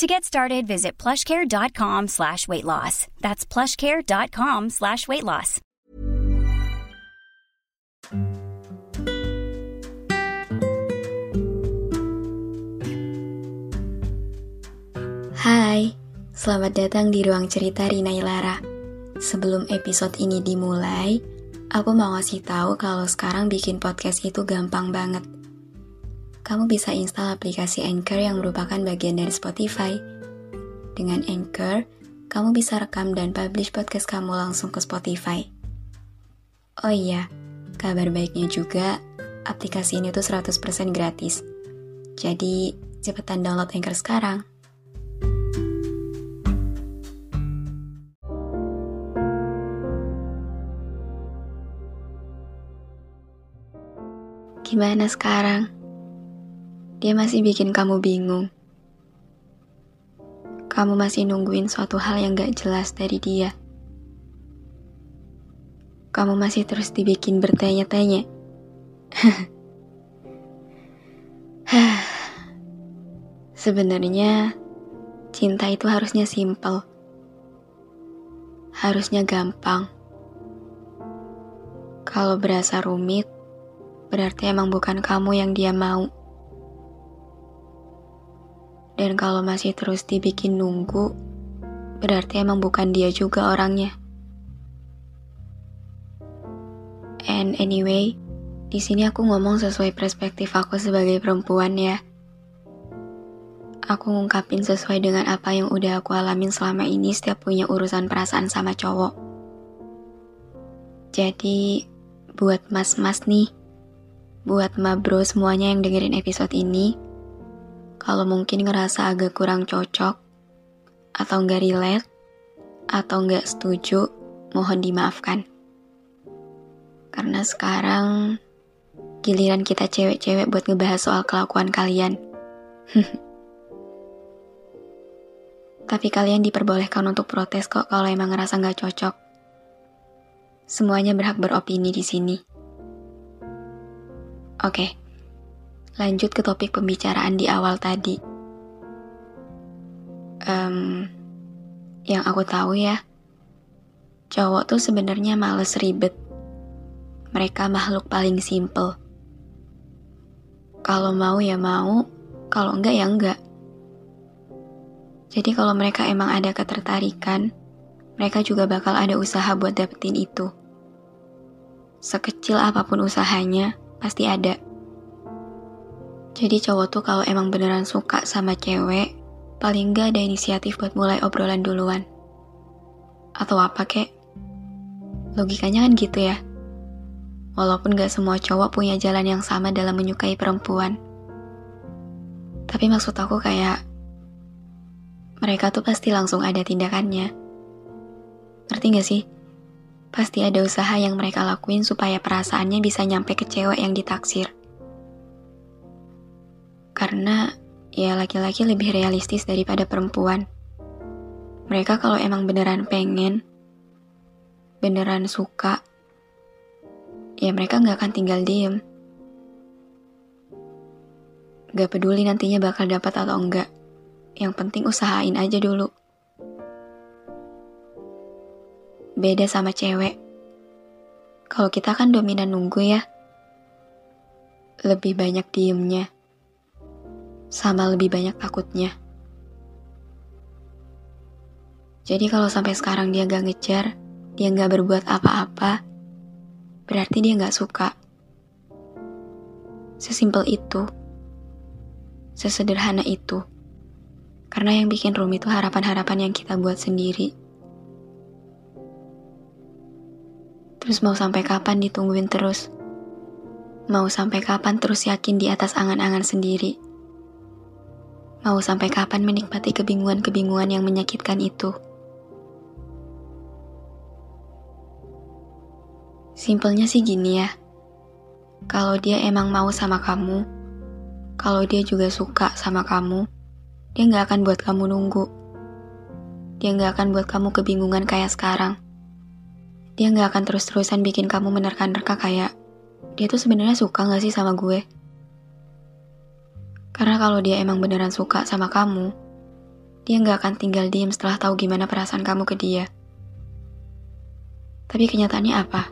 To get started, visit plushcare.com slash weight loss. That's plushcare.com slash weight loss. Hai, selamat datang di ruang cerita Rina Ilara. Sebelum episode ini dimulai, aku mau ngasih tahu kalau sekarang bikin podcast itu gampang banget kamu bisa install aplikasi Anchor yang merupakan bagian dari Spotify. Dengan Anchor, kamu bisa rekam dan publish podcast kamu langsung ke Spotify. Oh iya, kabar baiknya juga, aplikasi ini tuh 100% gratis. Jadi, cepetan download Anchor sekarang. Gimana sekarang? Dia masih bikin kamu bingung. Kamu masih nungguin suatu hal yang gak jelas dari dia. Kamu masih terus dibikin bertanya-tanya. Sebenarnya, cinta itu harusnya simpel. Harusnya gampang. Kalau berasa rumit, berarti emang bukan kamu yang dia mau. Dan kalau masih terus dibikin nunggu, berarti emang bukan dia juga orangnya. And anyway, di sini aku ngomong sesuai perspektif aku sebagai perempuan ya. Aku ngungkapin sesuai dengan apa yang udah aku alamin selama ini setiap punya urusan perasaan sama cowok. Jadi, buat mas-mas nih, buat ma bro semuanya yang dengerin episode ini, kalau mungkin ngerasa agak kurang cocok, atau nggak relate, atau nggak setuju, mohon dimaafkan. Karena sekarang giliran kita cewek-cewek buat ngebahas soal kelakuan kalian. Tapi kalian diperbolehkan untuk protes kok kalau emang ngerasa nggak cocok. Semuanya berhak beropini di sini. Oke. Okay lanjut ke topik pembicaraan di awal tadi. Um, yang aku tahu ya, cowok tuh sebenarnya males ribet. Mereka makhluk paling simple. Kalau mau ya mau, kalau enggak ya enggak. Jadi kalau mereka emang ada ketertarikan, mereka juga bakal ada usaha buat dapetin itu. Sekecil apa pun usahanya, pasti ada. Jadi cowok tuh kalau emang beneran suka sama cewek, paling gak ada inisiatif buat mulai obrolan duluan. Atau apa kek? Logikanya kan gitu ya. Walaupun gak semua cowok punya jalan yang sama dalam menyukai perempuan. Tapi maksud aku kayak, mereka tuh pasti langsung ada tindakannya. Ngerti gak sih? Pasti ada usaha yang mereka lakuin supaya perasaannya bisa nyampe ke cewek yang ditaksir. Karena ya laki-laki lebih realistis daripada perempuan. Mereka kalau emang beneran pengen, beneran suka, ya mereka nggak akan tinggal diem. Gak peduli nantinya bakal dapat atau enggak. Yang penting usahain aja dulu. Beda sama cewek. Kalau kita kan dominan nunggu ya. Lebih banyak diemnya sama lebih banyak takutnya. Jadi kalau sampai sekarang dia gak ngejar, dia gak berbuat apa-apa, berarti dia gak suka. Sesimpel itu. Sesederhana itu. Karena yang bikin rumit itu harapan-harapan yang kita buat sendiri. Terus mau sampai kapan ditungguin terus? Mau sampai kapan terus yakin di atas angan-angan sendiri? Mau sampai kapan menikmati kebingungan-kebingungan yang menyakitkan itu? Simpelnya sih gini ya. Kalau dia emang mau sama kamu, kalau dia juga suka sama kamu, dia nggak akan buat kamu nunggu. Dia nggak akan buat kamu kebingungan kayak sekarang. Dia nggak akan terus-terusan bikin kamu menerka-nerka kayak, dia tuh sebenarnya suka nggak sih sama gue? Karena kalau dia emang beneran suka sama kamu, dia nggak akan tinggal diem setelah tahu gimana perasaan kamu ke dia. Tapi kenyataannya apa?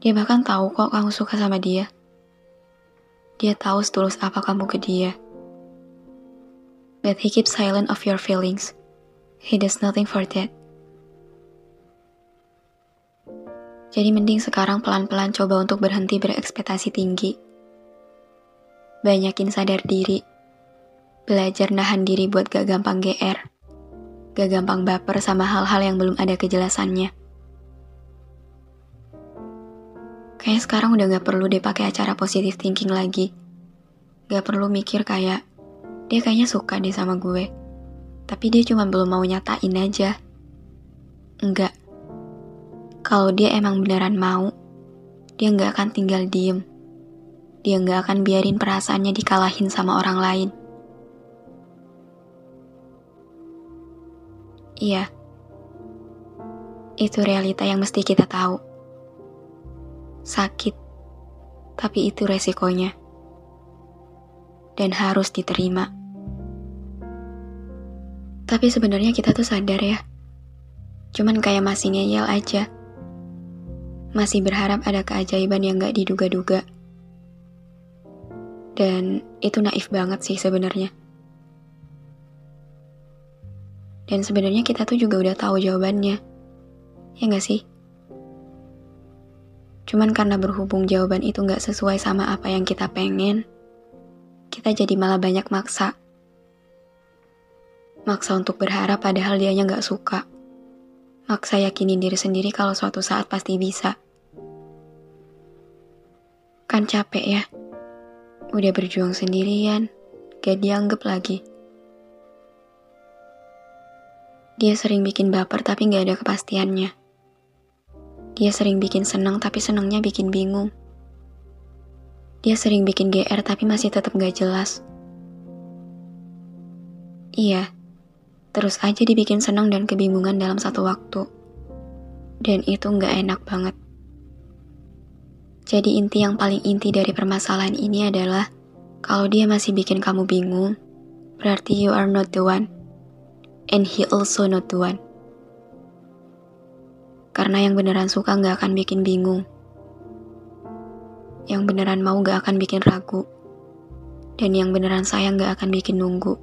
Dia bahkan tahu kok kamu suka sama dia. Dia tahu setulus apa kamu ke dia. But he keeps silent of your feelings. He does nothing for that. Jadi mending sekarang pelan-pelan coba untuk berhenti berekspektasi tinggi. Banyakin sadar diri. Belajar nahan diri buat gak gampang GR. Gak gampang baper sama hal-hal yang belum ada kejelasannya. Kayaknya sekarang udah gak perlu deh pakai acara positive thinking lagi. Gak perlu mikir kayak, dia kayaknya suka deh sama gue. Tapi dia cuma belum mau nyatain aja. Enggak. Kalau dia emang beneran mau, dia gak akan tinggal diem. Dia gak akan biarin perasaannya dikalahin sama orang lain. Iya. Itu realita yang mesti kita tahu sakit, tapi itu resikonya. Dan harus diterima. Tapi sebenarnya kita tuh sadar ya. Cuman kayak masih ngeyel aja. Masih berharap ada keajaiban yang gak diduga-duga. Dan itu naif banget sih sebenarnya. Dan sebenarnya kita tuh juga udah tahu jawabannya. Ya gak sih? Cuman karena berhubung jawaban itu nggak sesuai sama apa yang kita pengen, kita jadi malah banyak maksa. Maksa untuk berharap padahal dianya nggak suka. Maksa yakinin diri sendiri kalau suatu saat pasti bisa. Kan capek ya. Udah berjuang sendirian, gak dianggap lagi. Dia sering bikin baper tapi gak ada kepastiannya. Dia sering bikin senang tapi senangnya bikin bingung. Dia sering bikin GR tapi masih tetap gak jelas. Iya, terus aja dibikin senang dan kebingungan dalam satu waktu. Dan itu gak enak banget. Jadi inti yang paling inti dari permasalahan ini adalah kalau dia masih bikin kamu bingung, berarti you are not the one. And he also not the one. Karena yang beneran suka gak akan bikin bingung. Yang beneran mau gak akan bikin ragu. Dan yang beneran sayang gak akan bikin nunggu.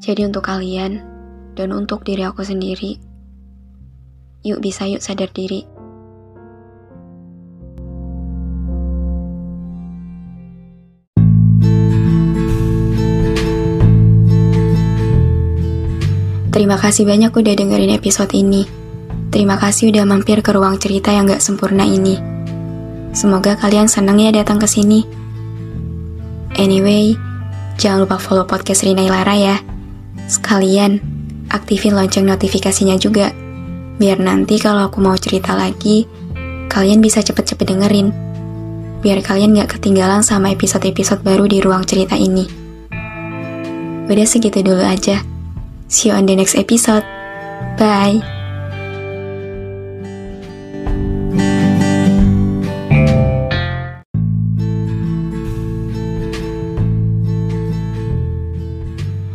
Jadi untuk kalian, dan untuk diri aku sendiri, yuk bisa yuk sadar diri. Terima kasih banyak udah dengerin episode ini. Terima kasih udah mampir ke ruang cerita yang gak sempurna ini. Semoga kalian senang ya datang ke sini. Anyway, jangan lupa follow podcast Rina Ilara ya. Sekalian, aktifin lonceng notifikasinya juga. Biar nanti kalau aku mau cerita lagi, kalian bisa cepet-cepet dengerin. Biar kalian gak ketinggalan sama episode-episode baru di ruang cerita ini. Udah segitu dulu aja. See you on the next episode. Bye.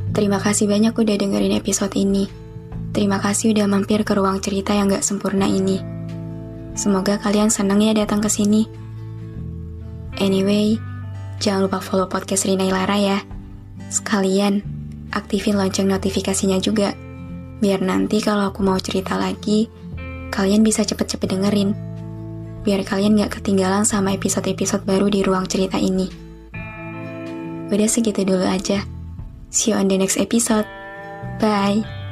Terima kasih banyak udah dengerin episode ini. Terima kasih udah mampir ke ruang cerita yang gak sempurna ini. Semoga kalian senang ya datang ke sini. Anyway, jangan lupa follow podcast Rina Ilara ya. Sekalian, aktifin lonceng notifikasinya juga. Biar nanti kalau aku mau cerita lagi, kalian bisa cepet-cepet dengerin. Biar kalian gak ketinggalan sama episode-episode baru di ruang cerita ini. Udah segitu dulu aja. See you on the next episode. Bye.